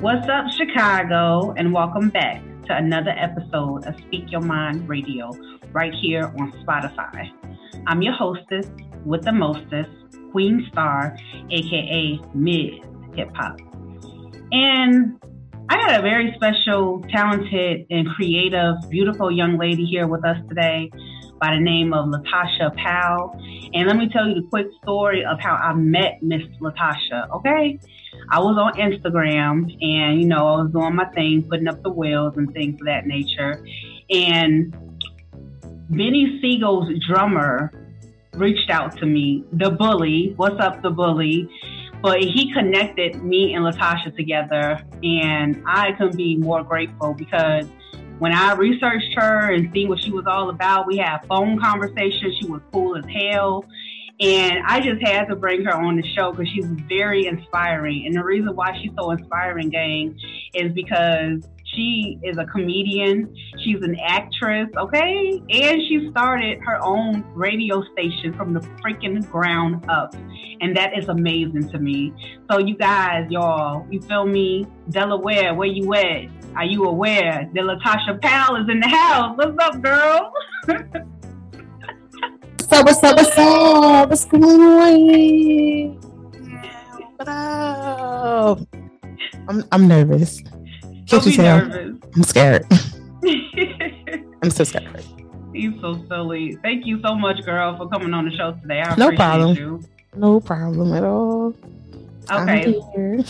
What's up, Chicago, and welcome back to another episode of Speak Your Mind Radio right here on Spotify. I'm your hostess with the mostest, Queen Star, aka Ms. Hip Hop. And I got a very special, talented, and creative, beautiful young lady here with us today by the name of Latasha Powell. And let me tell you the quick story of how I met Miss Latasha, okay? I was on Instagram and, you know, I was doing my thing, putting up the wheels and things of that nature. And Beanie Sigel's drummer reached out to me, the bully. What's up, the bully? But he connected me and Latasha together, and I couldn't be more grateful because when I researched her and see what she was all about, we had phone conversations. She was cool as hell. And I just had to bring her on the show because she's very inspiring. And the reason why she's so inspiring, gang, is because she is a comedian, she's an actress, okay? And she started her own radio station from the freaking ground up. And that is amazing to me. So, you guys, y'all, you feel me? Delaware, where you at? Are you aware that Latasha Powell is in the house? What's up, girl? What's up? What's up? What's up? What's going on? What up? I'm I'm nervous. Can't Don't you be tell? nervous. I'm scared. I'm so scared. You're so silly. Thank you so much, girl, for coming on the show today. I No appreciate problem. you. No problem at all. Okay.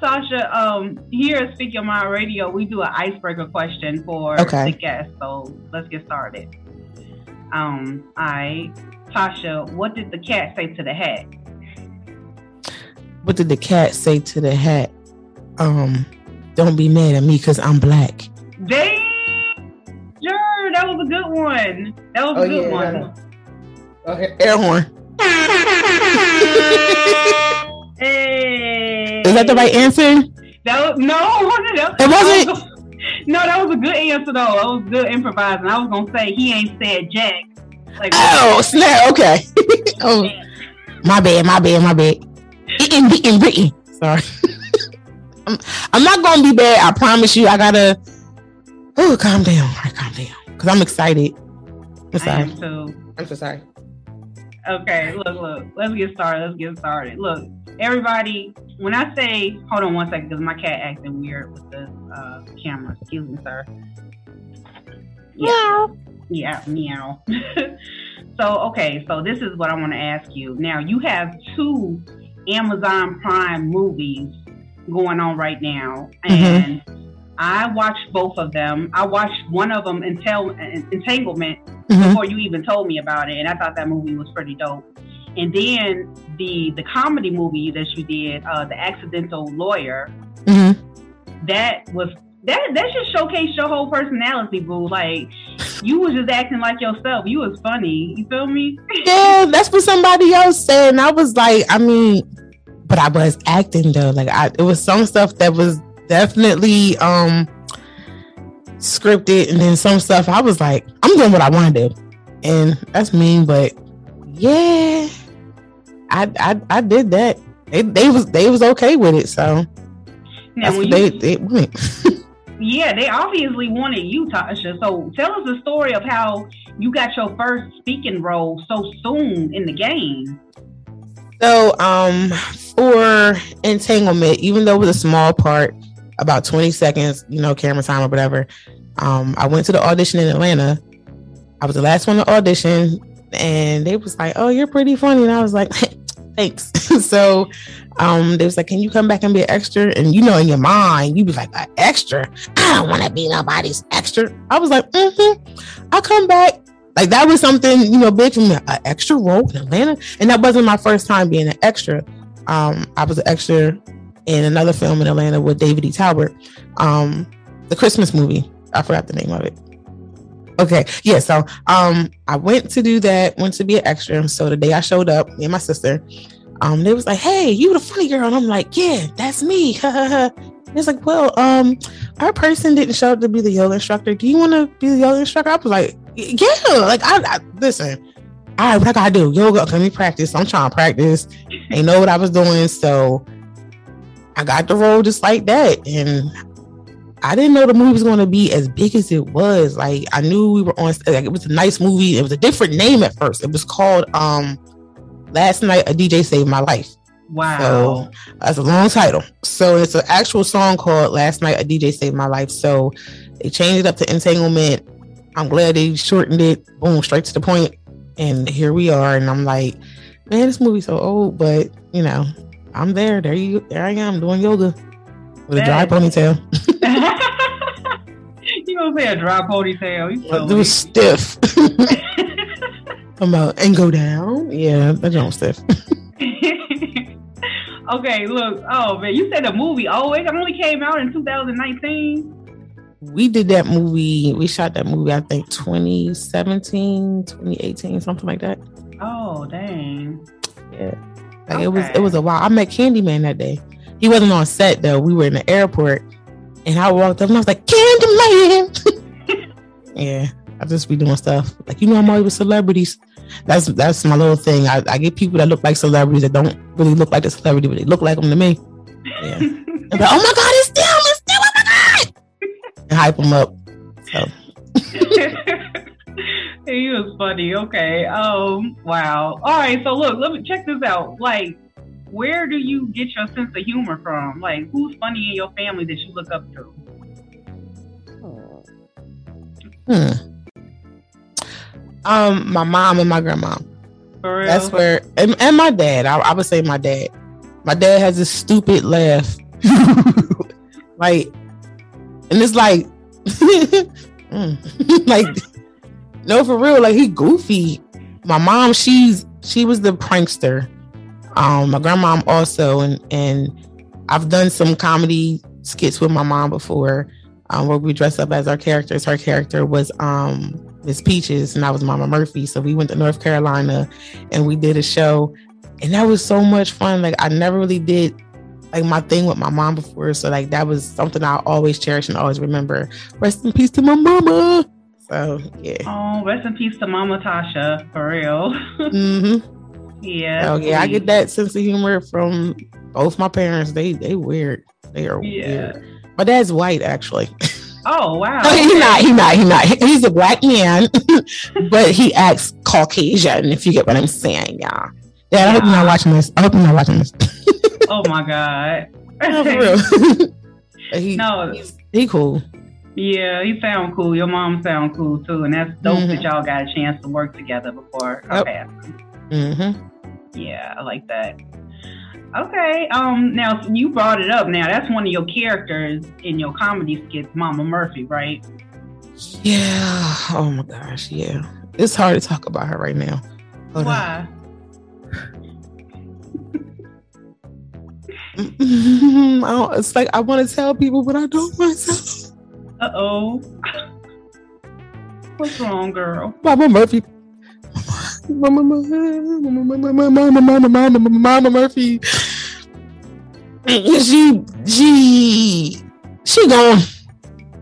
Tasha, um, here at Speak Your Mind Radio, we do an icebreaker question for Okay. the guests. So let's get started. Um, I, Tasha, what did the cat say to the hat? What did the cat say to the hat? Um, don't be mad at me because I'm black. Dang! Sure, that was a good one. That was a Oh, good yeah, one. I know. Okay. Air horn. Hey. Is that the right answer? That was, no, that, It wasn't? that was- no, that was a good answer though. That was good improvising. I was gonna say he ain't said Jack. Like, Oh snap! Okay. oh, my bad. My bad. My bad. Eating, beating, Brittany. Sorry. I'm, I'm not gonna be bad. I promise you. I gotta. Oh, calm down. All right, calm down. Cause I'm excited. I'm I sorry. am too. I'm so sorry. Okay, look, look. Let's get started. Let's get started. Look, everybody. When I say, hold on one second, because my cat acting weird with the uh, camera. Excuse me, sir. Yeah. Yeah, meow. so, okay, so this is what I want to ask you. Now, you have two Amazon Prime movies going on right now, and I watched both of them. I watched one of them, Entel- Entanglement, Mhm. before you even told me about it, and I thought that movie was pretty dope. And then the the comedy movie that you did, uh, The Accidental Lawyer, Mhm. that was that that just showcased your whole personality, boo. Like you was just acting like yourself. You was funny. You feel me? Yeah, that's what somebody else said, and I was like, I mean, but I was acting though. Like, I it was some stuff that was definitely um scripted, and then some stuff I was like, I'm doing what I want to do, and that's mean, but yeah, I I I did that. They they was they was okay with it, so Now, that's you, they they went. yeah, they obviously wanted you, Tasha. So tell us the story of how you got your first speaking role so soon in the game. So, um, for entanglement, even though it was a small part, about 20 seconds, you know, camera time or whatever, um, I went to the audition in Atlanta. I was the last one to audition, and they was like, "Oh, you're pretty funny," and I was like, "Thanks." so, um, they was like, "Can you come back and be an extra?" And you know, in your mind, you be like, "An extra? I don't want to be nobody's extra." I was like, "Mm-hmm, I'll come back." Like that was something, you know, big for me. An extra role in Atlanta. And that wasn't my first time being an extra. Um, I was an extra in another film in Atlanta with David E. Talbert. Um, the Christmas movie. I forgot the name of it. Okay, yeah. So um, I went to do that. Went to be an extra. So the day I showed up, me and my sister, um, they was like, "Hey, you the funny girl," and I'm like, "Yeah, that's me." it's like, "Well, um, our person didn't show up to be the yoga instructor. Do you want to be the yoga instructor?" I was like, "Yeah." Like, I, I listen. All right, what I gotta do? Yoga. Let me practice. I'm trying to practice. They know what I was doing, so I got the role just like that, and I didn't know the movie was going to be as big as it was. Like I knew we were on. Like it was a nice movie. It was a different name at first. It was called um, "Last Night a DJ Saved My Life." Wow, so that's a long title. So it's an actual song called "Last Night a DJ Saved My Life." So they changed it up to "Entanglement." I'm glad they shortened it. Boom, straight to the point. And here we are. And I'm like, man, this movie's so old, but you know, I'm there. There you, there I am doing yoga with a dry ponytail. you gonna say a dry ponytail? You it was stiff. I'm about and go down. Yeah, that joint stiff. okay, look. Oh man, you said the movie. Oh, it only came out in 2019. We did that movie. We shot that movie. I think 2017, 2018, something like that. Oh dang. Yeah. Like okay. it was. It was a while. I met Candyman that day. He wasn't on set though. We were in the airport, and I walked up and I was like, Candyman. yeah, I just be doing stuff like you know I'm always with celebrities. That's that's my little thing. I, I get people that look like celebrities that don't really look like the celebrity, but they look like them to me. Yeah. Like, oh my god, hype them up. So. he was funny. Okay. Um. Wow. All right. So look, let me check this out. Like, where do you get your sense of humor from? Like, who's funny in your family that you look up to? Hmm. Um, my mom and my grandma. That's where, and, and my dad. I, I, would say my dad. My dad has a stupid laugh, like, and it's like, mm, like, no, for real. Like he goofy. My mom, she's she was the prankster um, my grandma also, and and I've done some comedy skits with my mom before, um, where we dress up as our characters. Her character was um, Miss Peaches, and I was Mama Murphy. So we went to North Carolina, and we did a show, and that was so much fun. Like I never really did like my thing with my mom before, so like that was something I always cherish and always remember. Rest in peace to my mama. So yeah. Oh, rest in peace to Mama Tasha, for real. mm-hmm. Yeah. Oh yeah, I get that sense of humor from both my parents. They they weird. They are yeah. weird. My dad's white actually. Oh wow. no, he's not. He's not. He's not. He's a black man, but he acts Caucasian. If you get what I'm saying, yeah. Dad, I hope you're not watching this. I hope you're not watching this. Oh my god. no, for real. he, no, he's, he cool. Yeah, he sound cool. Your mom sound cool too, and that's dope mm-hmm. that y'all got a chance to work together before her yep. passing. Mm-hmm. Yeah, I like that. Okay. Um. Now you brought it up. Now that's one of your characters in your comedy skits, Mama Murphy, right? Yeah. Oh my gosh. Yeah. It's hard to talk about her right now. Hold Why? it's like I want to tell people, but I don't tell. Uh oh. What's wrong, girl? Mama Murphy Mama, Mama, Mama, Mama, Mama Murphy. She, she, she gone.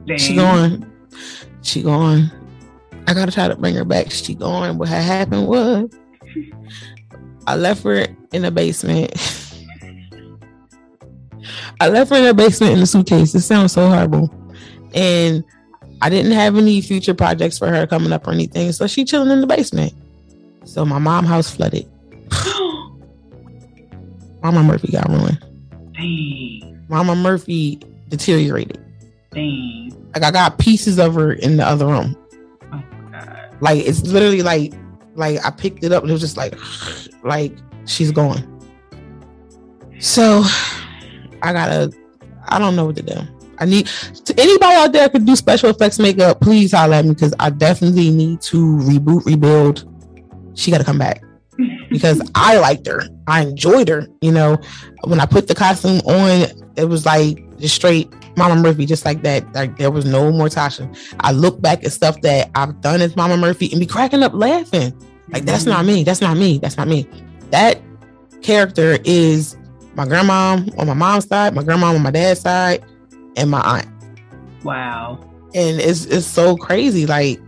Dang. She gone. She gone. I gotta try to bring her back. She gone. What had happened was, I left her in the basement. I left her in the basement in the suitcase. It sounds so horrible, and I didn't have any future projects for her coming up or anything. So she chilling in the basement. So my mom house flooded. Mama Murphy got ruined. Dang. Mama Murphy deteriorated. Dang. Like I got pieces of her in the other room. Oh God. Like it's literally like like I picked it up and it was just like like she's gone. So I gotta I don't know what to do. I need to anybody out there could do special effects makeup. Please holler at me because I definitely need to reboot, rebuild. She got to come back because I liked her. I enjoyed her. You know, when I put the costume on, it was like just straight Mama Murphy, just like that. Like there was no more Tasha. I look back at stuff that I've done as Mama Murphy and be cracking up laughing. Like that's mm-hmm. not me. That's not me. That's not me. That character is my grandma on my mom's side, my grandma on my dad's side, and my aunt. Wow. And it's it's so crazy. Like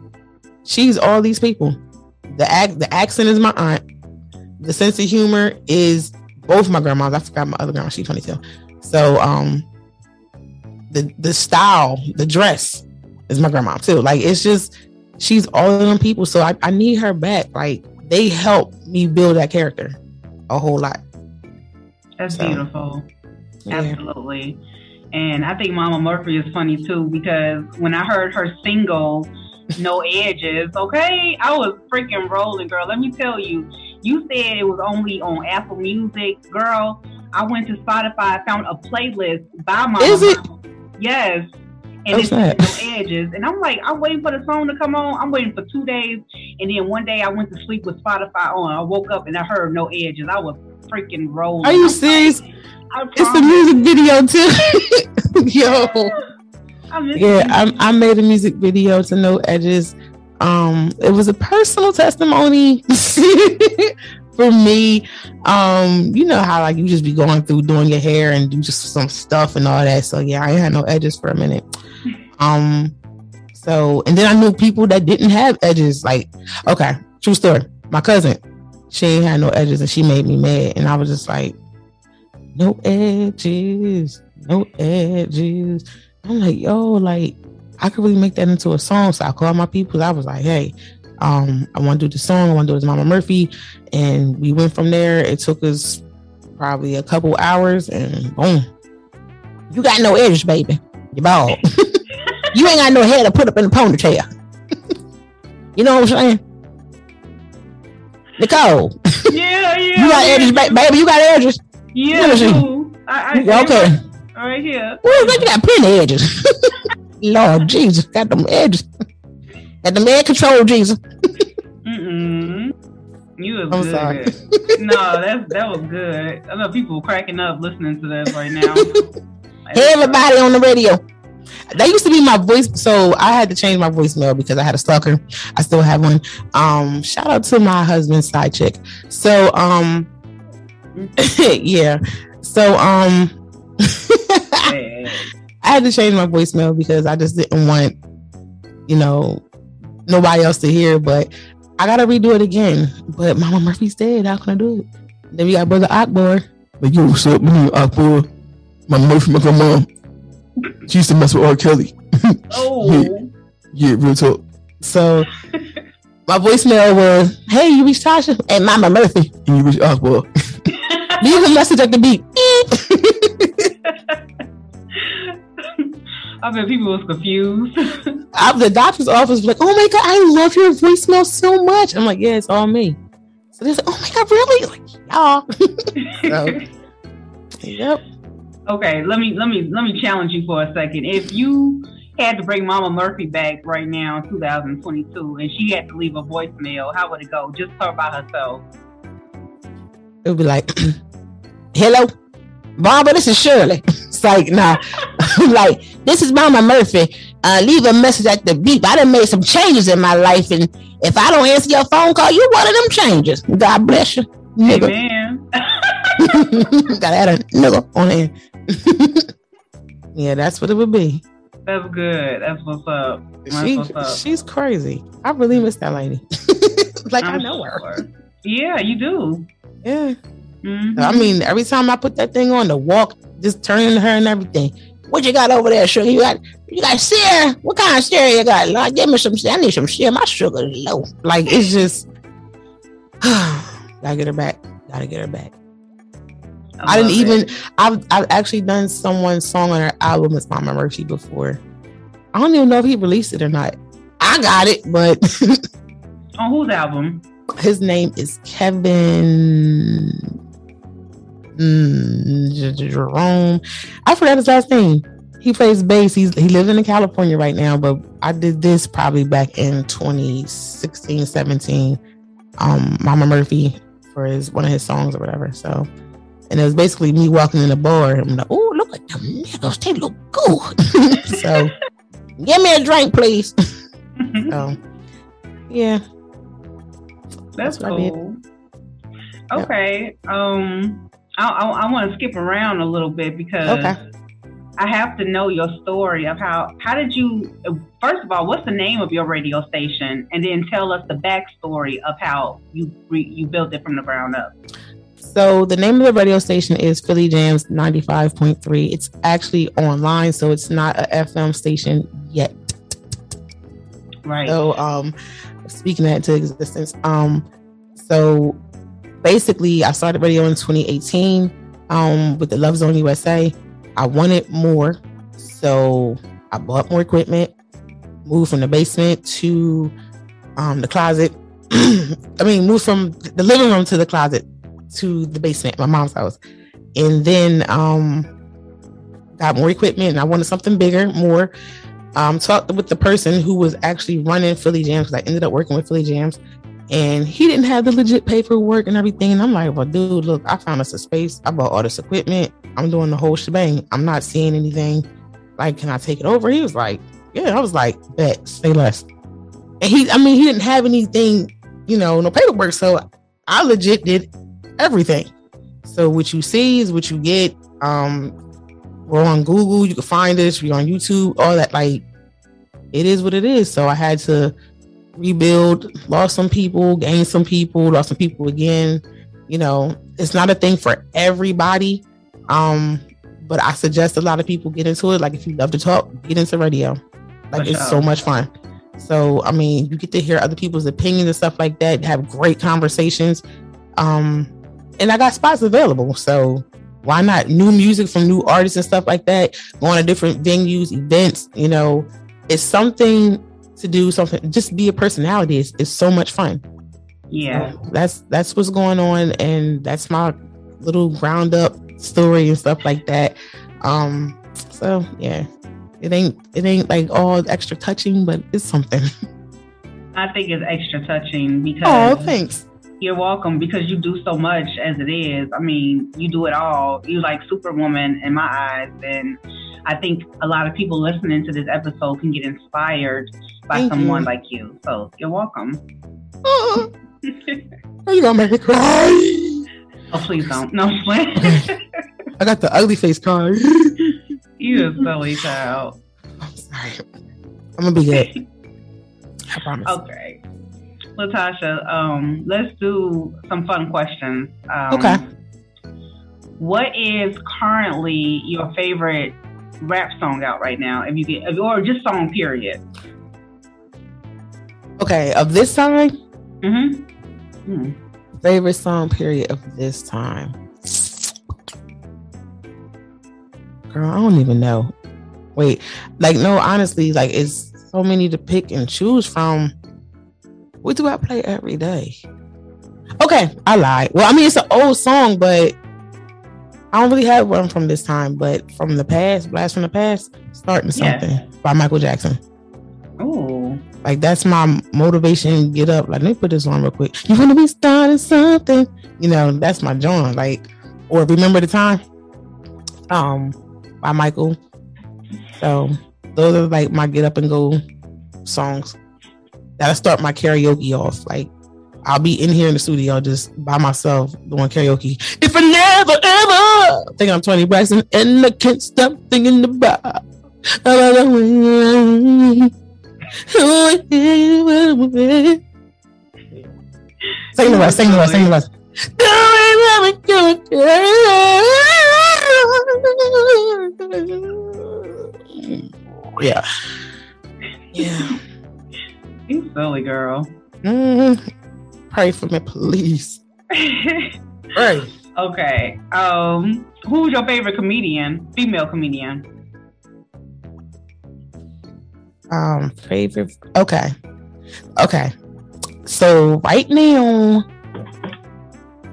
she's all these people. The act the accent is my aunt. The sense of humor is both my grandmas. I forgot my other grandma, she's 22. So um the the style, the dress is my grandma too. Like it's just she's all of them people. So I, I need her back. Like they help me build that character a whole lot. That's So, beautiful. Yeah. Absolutely. And I think Mama Murphy is funny too because when I heard her single, No Edges, okay, I was freaking rolling, girl. Let me tell you, you said it was only on Apple Music, girl. I went to Spotify, found a playlist by Mama Is it? Yes. And Oh, it's snap. No Edges. And I'm like, I'm waiting for the song to come on. I'm waiting for two days. And then one day I went to sleep with Spotify on. I woke up and I heard No Edges. I was freaking rolling. Are you serious? It's the music video too. Yo. I Yeah. I, I made a music video to No Edges. Um, it was a personal testimony for me. Um, you know how like you just be going through doing your hair and do just some stuff and all that. So yeah, I had no edges for a minute. Um, so and then I knew people that didn't have edges. Like, okay, true story. My cousin, she ain't had no edges and she made me mad, and I was just like, no edges, no edges. I'm like, yo, like I could really make that into a song. So I called my people. I was like, hey, um, I want to do the song. I want to do it as Mama Murphy. And we went from there. It took us probably a couple hours and boom. You got no edges, baby. You bald. you ain't got no hair to put up in a ponytail. you know what I'm saying? Nicole, Yeah, yeah. you got yeah. edges, ba- baby. You got edges. Yeah, Let me see. dude. I, I, okay. Right, right here. Well, you got plenty of edges. Lord Jesus, got them edges. Got them air control, Jesus. Mm-mm. You was I'm good. sorry. no, that that was good. I know people cracking up listening to this right now. Everybody on the radio. That used to be my voice, so I had to change my voicemail because I had a stalker. I still have one. Um, shout out to my husband's side chick. So, um, yeah. So, um, I had to change my voicemail because I just didn't want, you know, nobody else to hear. But I gotta redo it again. But Mama Murphy's dead. How can I do it? Then we got brother Akbar. Like, yo, what's up? My name Akbar. My Murphy, my grandma. She used to mess with R. Kelly. Oh, Yeah, real talk. So my voicemail was, "Hey, you reached Tasha and Mama Murphy, and you reached Akbar. Leave a message at the beep." I bet people was confused. I, the doctor's office was like, "Oh my god, I love your voicemail so much." I'm like, "Yeah, it's all me." So they said, "Oh my god, really?" Like, yeah. So, yep. Okay, let me let me let me challenge you for a second. If you had to bring Mama Murphy back right now in 2022, and she had to leave a voicemail, how would it go? Just her by herself. It would be like, "Hello, Barbara, this is Shirley." It's like, nah, like this is Mama Murphy. Uh, leave a message at the beep. I done made some changes in my life, and if I don't answer your phone call, you one of them changes. God bless you, nigga. Amen. Gotta add a nigga on there. yeah, that's what it would be. That's good. That's what's up. That's She, what's up. she's crazy. I really miss that lady. like i I'm know her. Yeah, you do. Yeah. Mhm. I mean, every time I put that thing on, the walk just turning to her and everything. What you got over there, sugar? You got you got syrup? What kind of syrup you got? Lord, give me some. I need some syrup. My sugar is low. Like it's just. gotta get her back. Gotta get her back. I, didn't even. it. I've I've actually done someone's song on her album as Mama Murphy before. I don't even know if he released it or not. I got it, but On whose album? his name is Kevin. mm, Jerome. I forgot his last name. He plays bass. He's he lives in California right now, but I did this probably back in 2016, 17. Um, Mama Murphy for his one of his songs or whatever. So, and it was basically me walking in the bar. I'm like, oh, look at them niggas, they look good. so, give me a drink, please. so, yeah, that's, that's cool. Okay, yep. um, I, I, I want to skip around a little bit because okay. I have to know your story of how how did you first of all what's the name of your radio station and then tell us the backstory of how you you built it from the ground up. So the name of the radio station is Philly Jams 95.3. It's actually online, so it's not a FM station yet. Right. So um speaking that into existence. Um so basically I started radio in 2018 um with the Love Zone USA I wanted more. So I bought more equipment, moved from the basement to um, the closet. I mean, moved from the living room to the closet to the basement, my mom's house. And then um, got more equipment and I wanted something bigger, more. Um, talked with the person who was actually running Philly Jams because I ended up working with Philly Jams and he didn't have the legit paperwork and everything. And I'm like, well, dude, look, I found us a space. I bought all this equipment. I'm doing the whole shebang. I'm not seeing anything. Like, can I take it over? He was like, yeah. I was like, bet, say less. And he, I mean, he didn't have anything, you know, no paperwork. So I legit did everything. So what you see is what you get. Um, we're on Google. You can find us. We're on YouTube. All that. Like, it is what it is. So I had to rebuild, lost some people, gained some people, lost some people again. You know, it's not a thing for everybody. Um, but I suggest a lot of people get into it. Like if you love to talk, get into radio. Like for it's sure. so much fun. So I mean, you get to hear other people's opinions and stuff like that, have great conversations. Um, and I got spots available. So why not new music from new artists and stuff like that, going to different venues, events, you know, it's something to do something, just be a personality. It's, so much fun. Yeah. So that's that's what's going on and that's my little ground up story and stuff like that. Um so yeah. It ain't it ain't like all extra touching, but it's something. I think it's extra touching because Oh, thanks. You're welcome because you do so much as it is. I mean, you do it all. You're like Superwoman in my eyes and I think a lot of people listening to this episode can get inspired by Thank someone you. like you. So you're welcome. Oh, you gonna make me cry. Oh, please don't. No, please. I got the ugly face card. you a silly child. I'm sorry. I'm gonna be good. I promise. Okay. Latasha, um, let's do some fun questions. Um, okay. What is currently your favorite rap song out right now, if you get, or just song period. Okay, of this time. Mm-hmm. Hmm. Favorite song period of this time. Girl, I don't even know. Wait, like no, honestly, like it's so many to pick and choose from. What do I play every day? Okay, I lied. Well, I mean it's an old song, but I don't really have one from this time, but from the past, blast from the past, starting something yeah. by Michael Jackson. Oh, like that's my motivation. Get up, like let me put this on real quick. You want to be starting something? You know, that's my joint. Like, or remember the time, um, by Michael. So those are like my get up and go songs. That'll start my karaoke off. Like I'll be in here in the studio just by myself doing karaoke. If I never ever think I'm Toni Braxton and I can't stop thinking about Sing the rest, sing the rest, sing the rest. Yeah. Yeah. You silly girl. Mm-hmm. Pray for me, please. Pray. Okay. Um, who's your favorite comedian? Female comedian. Um, favorite. Okay. Okay. So right now,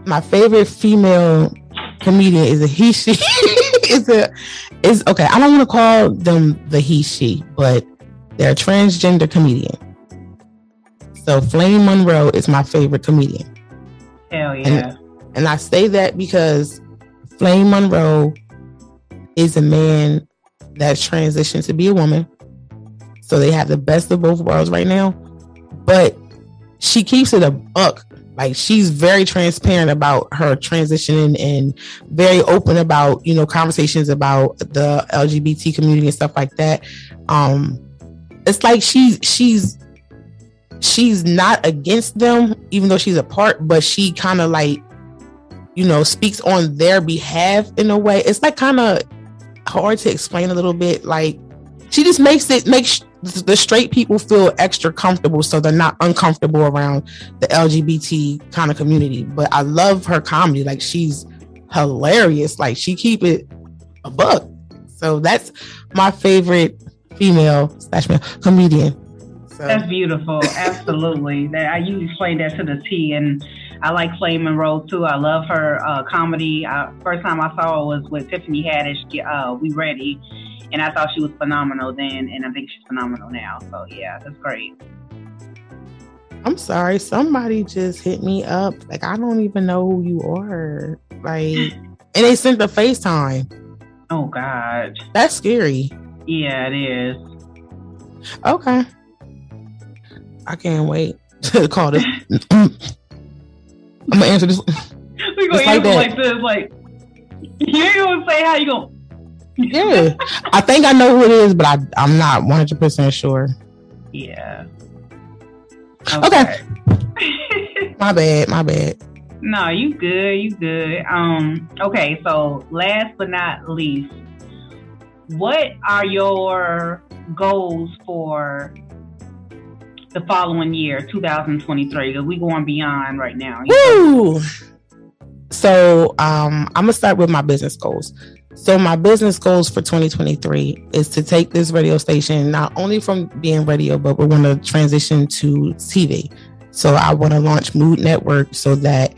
my favorite female comedian is a he she. is a is okay. I don't want to call them the he she, but they're a transgender comedian. So Flame Monroe is my favorite comedian. Hell yeah. And, and I say that because Flame Monroe is a man that transitioned to be a woman. So they have the best of both worlds right now. But she keeps it a buck. Like she's very transparent about her transitioning and very open about, you know, conversations about the LGBT community and stuff like that. Um it's like she's she's she's not against them, even though she's a part, but she kind of like, you know, speaks on their behalf in a way. It's like kind of hard to explain a little bit. Like she just makes it makes the straight people feel extra comfortable so they're not uncomfortable around the LGBT kind of community. But I love her comedy. Like she's hilarious. Like she keep it a buck. So that's my favorite female slash male comedian. So. That's beautiful. Absolutely. that I usually explain that to the T and I like Flame Monroe too. I love her uh, comedy. Uh, first time I saw her was with Tiffany Haddish. Uh, we Ready and I thought she was phenomenal then, and I think she's phenomenal now. So yeah, that's great. I'm sorry, somebody just hit me up. Like I don't even know who you are. Like, and they sent the FaceTime. Oh God, that's scary. Yeah, it is. Okay, I can't wait to call this. I'm gonna answer this. We gonna answer like, like this, like you ain't gonna say how you gonna yeah, I think I know who it is, but I I'm not 100 percent sure. Yeah. Okay. okay. my bad. My bad. No, you good. You good. Um. Okay. So last but not least, what are your goals for the following year, 2023? Because we going beyond right now. Woo! So um, I'm gonna start with my business goals. So my business goals for 2023 is to take this radio station not only from being radio, but we're going to transition to TV. So I want to launch Mood Network so that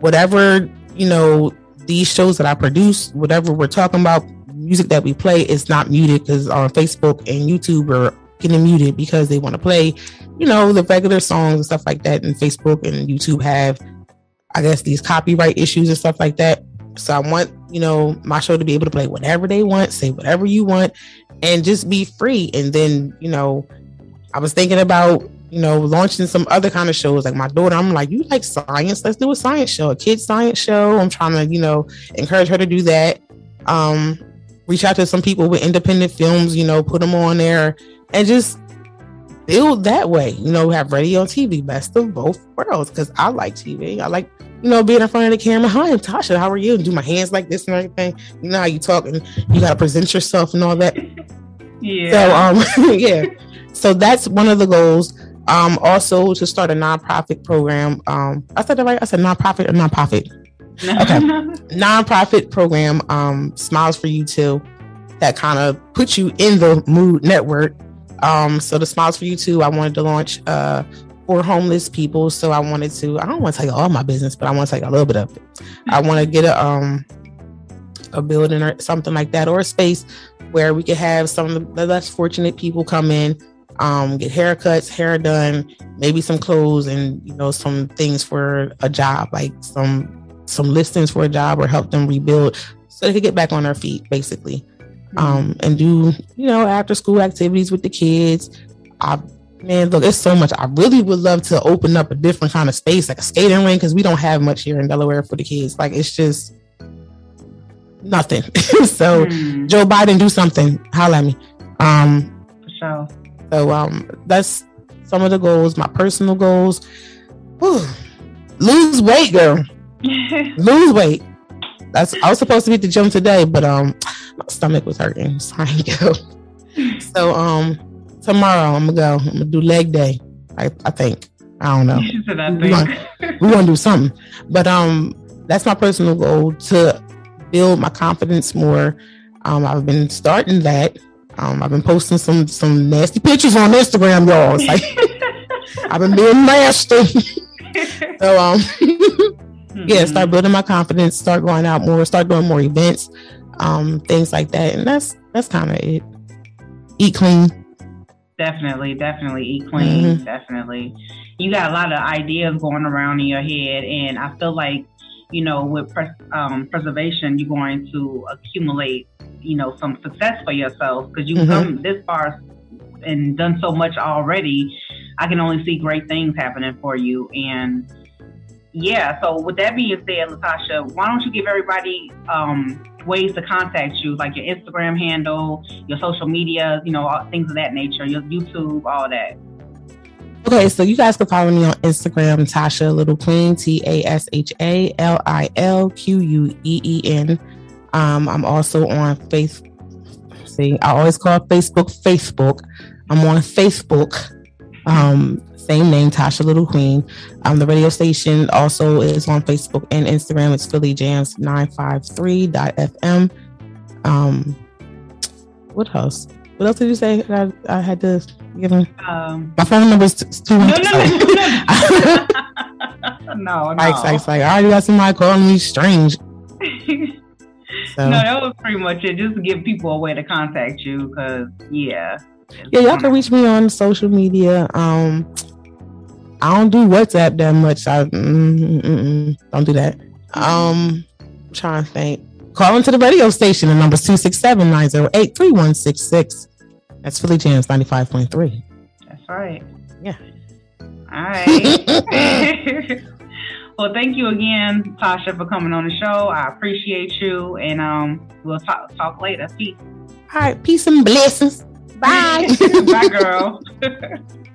whatever, you know, these shows that I produce, whatever we're talking about, music that we play is not muted because on Facebook and YouTube are getting muted because they want to play, you know, the regular songs and stuff like that. And Facebook and YouTube have, I guess, these copyright issues and stuff like that. So I want, you know, my show to be able to play whatever they want, say whatever you want, and just be free. And then, you know, I was thinking about, you know, launching some other kind of shows. Like my daughter, I'm like, you like science? Let's do a science show, a kid science show. I'm trying to, you know, encourage her to do that. Um, reach out to some people with independent films, you know, put them on there and just build that way. You know, have radio and TV, best of both worlds. Because I like TV. I like you know, being in front of the camera. Hi, I'm Tasha. How are you? And do my hands like this and everything. You know how you talk and you got to present yourself and all that. Yeah. So, um, yeah. So that's one of the goals. Um, also to start a nonprofit program. Um, I said that right. I said nonprofit or nonprofit. Okay. nonprofit program. Um, Smiles for You too. That kind of puts you in the mood network. Um, so the Smiles for You too. I wanted to launch uh for homeless people. So I wanted to, I don't want to take all my business, but I want to take a little bit of it. I want to get a um a building or something like that, or a space where we could have some of the less fortunate people come in, um, get haircuts, hair done, maybe some clothes, and you know some things for a job, like some some listings for a job, or help them rebuild so they could get back on their feet, basically. Mm-hmm. Um, and do you know after school activities with the kids. I Man, look, it's so much. I really would love to open up a different kind of space, like a skating rink, because we don't have much here in Delaware for the kids. Like it's just nothing. so mm. Joe Biden, do something. Holla at me. Um, for sure. So um, that's some of the goals. My personal goals: Whew. lose weight, girl. lose weight. That's I was supposed to be at the gym today, but um, my stomach was hurting, so I didn't go. So um, tomorrow I'm gonna go. I'm gonna do leg day. I, I think. I don't know. We're gonna, we're gonna do something. But um that's my personal goal to build my confidence more. Um I've been starting that. Um I've been posting some some nasty pictures on Instagram, y'all. It's like I've been being nasty. so um mm-hmm. yeah, start building my confidence, start going out more, start doing more events, um, things like that. And that's that's kind of it. Eat clean. Definitely, definitely eat clean. Mm-hmm. Definitely. You got a lot of ideas going around in your head, and I feel like you know, with pres- um, preservation, you're going to accumulate, you know, some success for yourself because you've mm-hmm. come this far and done so much already. I can only see great things happening for you. And yeah, so with that being said, Latasha, why don't you give everybody um, ways to contact you, like your Instagram handle, your social media, you know, things of that nature, your YouTube, all that. Okay, so you guys can follow me on Instagram, Tasha Lil Queen, T A S H A L I L Q U E E N. Um, I'm also on Facebook. See, I always call Facebook Facebook. I'm on Facebook. Um, same name, Tasha Lil Queen. Um, the radio station also is on Facebook and Instagram. It's Philly Jams 953.fm. Um, what else? What else did you say? I, I had to give him. Um, my phone number is two. No, no, no, no, no, no. Like, like, like, I already got somebody calling me strange. So. No, that was pretty much it. Just to give people a way to contact you, because yeah. Yeah, y'all can reach me on social media. Um, I don't do WhatsApp that much. I mm, mm, mm, don't do that. Um, I'm trying to think. Call into the radio station. The number's 267 908 3166. That's Philly Jams 95.3. That's right. Yeah. All right. well, thank you again, Tasha, for coming on the show. I appreciate you. And um, we'll talk, talk later. Peace. All right. Peace and blessings. Bye. Bye, girl.